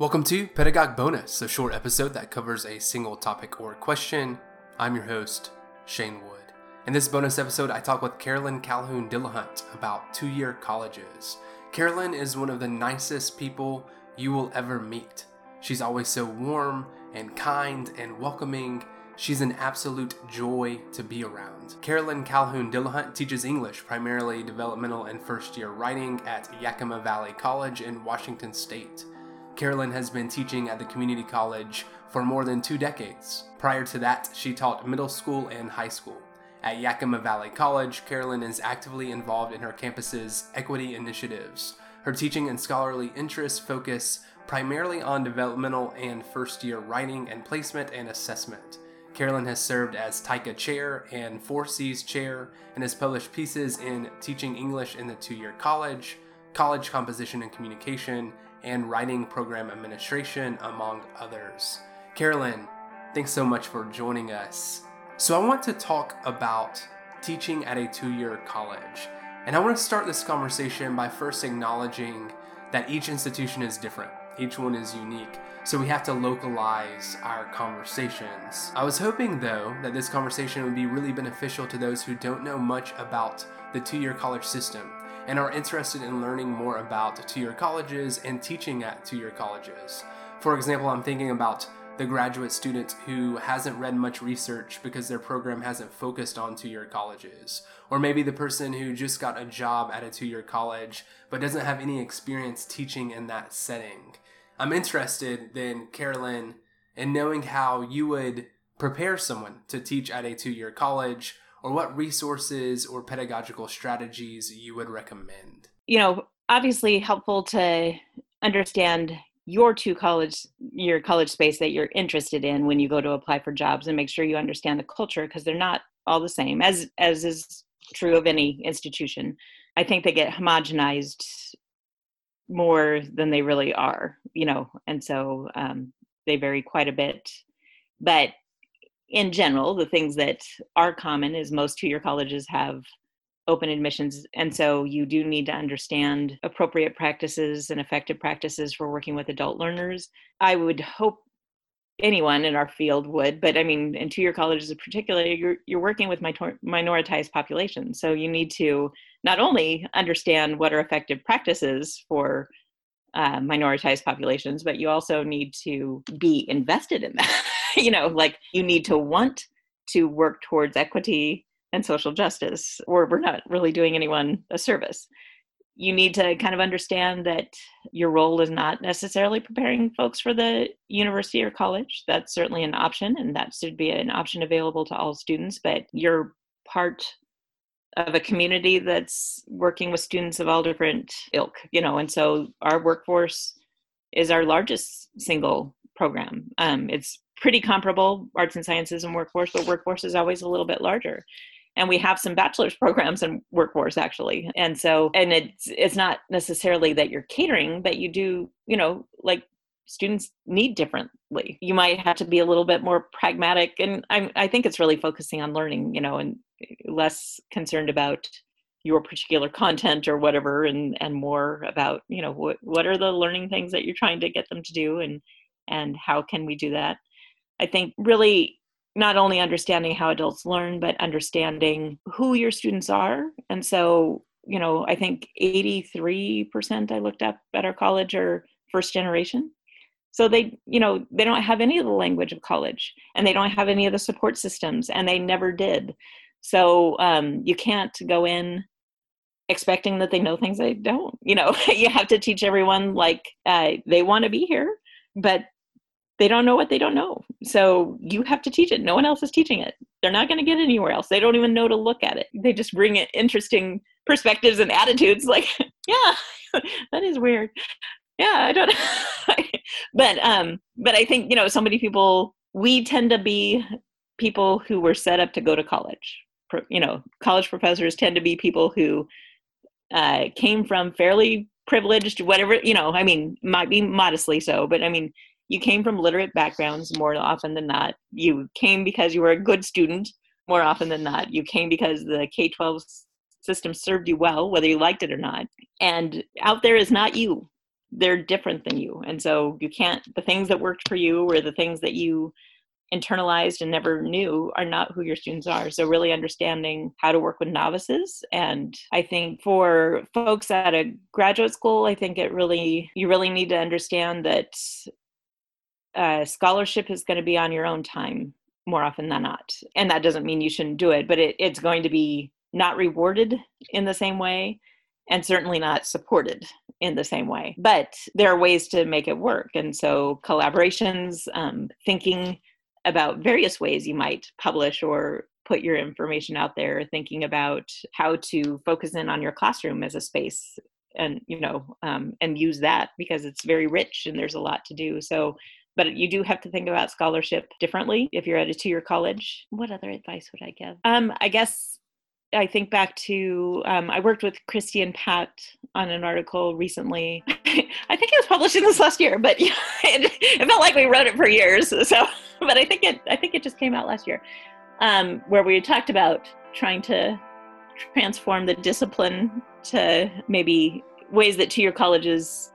Welcome to Pedagogue Bonus, a short episode that covers a single topic or question. I'm your host, Shane Wood. In this bonus episode, I talk with Carolyn Calhoun Dillahunt about two year colleges. Carolyn is one of the nicest people you will ever meet. She's always so warm and kind and welcoming. She's an absolute joy to be around. Carolyn Calhoun Dillahunt teaches English, primarily developmental and first year writing, at Yakima Valley College in Washington State. Carolyn has been teaching at the community college for more than two decades. Prior to that, she taught middle school and high school. At Yakima Valley College, Carolyn is actively involved in her campus's equity initiatives. Her teaching and scholarly interests focus primarily on developmental and first year writing and placement and assessment. Carolyn has served as TYCA Chair and 4Cs Chair and has published pieces in Teaching English in the Two Year College, College Composition and Communication, and writing program administration, among others. Carolyn, thanks so much for joining us. So, I want to talk about teaching at a two year college. And I want to start this conversation by first acknowledging that each institution is different, each one is unique. So, we have to localize our conversations. I was hoping, though, that this conversation would be really beneficial to those who don't know much about the two year college system and are interested in learning more about two year colleges and teaching at two year colleges. For example, I'm thinking about the graduate student who hasn't read much research because their program hasn't focused on two year colleges. Or maybe the person who just got a job at a two year college but doesn't have any experience teaching in that setting. I'm interested then, Carolyn, in knowing how you would prepare someone to teach at a two year college or what resources or pedagogical strategies you would recommend? You know, obviously helpful to understand your two college your college space that you're interested in when you go to apply for jobs and make sure you understand the culture because they're not all the same as as is true of any institution i think they get homogenized more than they really are you know and so um, they vary quite a bit but in general, the things that are common is most two year colleges have open admissions. And so you do need to understand appropriate practices and effective practices for working with adult learners. I would hope anyone in our field would, but I mean, in two year colleges in particular, you're, you're working with minoritized populations. So you need to not only understand what are effective practices for uh, minoritized populations, but you also need to be invested in that. you know, like you need to want to work towards equity and social justice, or we're not really doing anyone a service. You need to kind of understand that your role is not necessarily preparing folks for the university or college. That's certainly an option, and that should be an option available to all students, but you're part of a community that's working with students of all different ilk, you know, and so our workforce is our largest single program. Um, it's pretty comparable, arts and sciences and workforce, but workforce is always a little bit larger. And we have some bachelor's programs in workforce actually. And so, and it's it's not necessarily that you're catering, but you do, you know, like students need differently. You might have to be a little bit more pragmatic. And I, I think it's really focusing on learning, you know, and less concerned about your particular content or whatever and and more about you know what what are the learning things that you're trying to get them to do and and how can we do that i think really not only understanding how adults learn but understanding who your students are and so you know i think 83% i looked up at our college are first generation so they you know they don't have any of the language of college and they don't have any of the support systems and they never did so um, you can't go in expecting that they know things they don't. You know, you have to teach everyone like uh, they want to be here, but they don't know what they don't know. So you have to teach it. No one else is teaching it. They're not going to get anywhere else. They don't even know to look at it. They just bring it interesting perspectives and attitudes. Like, yeah, that is weird. Yeah, I don't. but um, but I think you know, so many people. We tend to be people who were set up to go to college you know, college professors tend to be people who uh, came from fairly privileged, whatever, you know, I mean, might be modestly so, but I mean, you came from literate backgrounds more often than not. You came because you were a good student more often than not. You came because the K 12 system served you well, whether you liked it or not. And out there is not you. They're different than you and so you can't the things that worked for you or the things that you internalized and never knew are not who your students are. So, really understanding how to work with novices. And I think for folks at a graduate school, I think it really, you really need to understand that uh, scholarship is going to be on your own time more often than not. And that doesn't mean you shouldn't do it, but it, it's going to be not rewarded in the same way and certainly not supported in the same way. But there are ways to make it work. And so collaborations, um, thinking about various ways you might publish or put your information out there thinking about how to focus in on your classroom as a space and you know um, and use that because it's very rich and there's a lot to do so but you do have to think about scholarship differently if you're at a two-year college what other advice would i give um, i guess I think back to um, I worked with Christy and Pat on an article recently. I think it was published in this last year, but yeah, it, it, felt like we wrote it for years. So, but I think it I think it just came out last year, um, where we talked about trying to transform the discipline to maybe ways that two-year colleges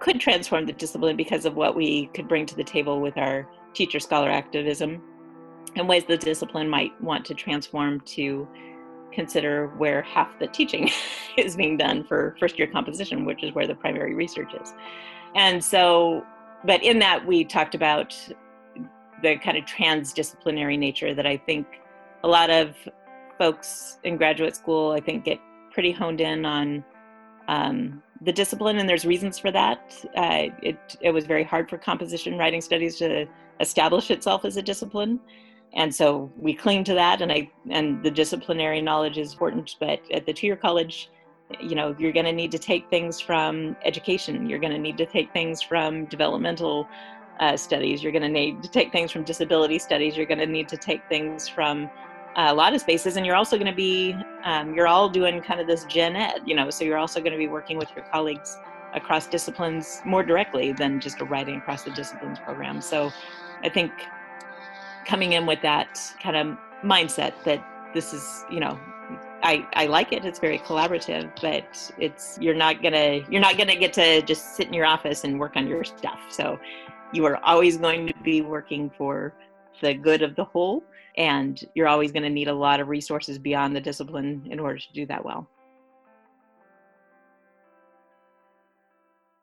could transform the discipline because of what we could bring to the table with our teacher scholar activism, and ways the discipline might want to transform to consider where half the teaching is being done for first year composition, which is where the primary research is. And so, but in that, we talked about the kind of transdisciplinary nature that I think a lot of folks in graduate school, I think, get pretty honed in on um, the discipline, and there's reasons for that. Uh, it, it was very hard for composition writing studies to establish itself as a discipline and so we cling to that and i and the disciplinary knowledge is important but at the two-year college you know you're going to need to take things from education you're going to need to take things from developmental uh, studies you're going to need to take things from disability studies you're going to need to take things from a lot of spaces and you're also going to be um, you're all doing kind of this gen ed you know so you're also going to be working with your colleagues across disciplines more directly than just a writing across the disciplines program. So i think coming in with that kind of mindset that this is, you know, I, I like it. It's very collaborative, but it's you're not gonna you're not gonna get to just sit in your office and work on your stuff. So you are always going to be working for the good of the whole, and you're always going to need a lot of resources beyond the discipline in order to do that well.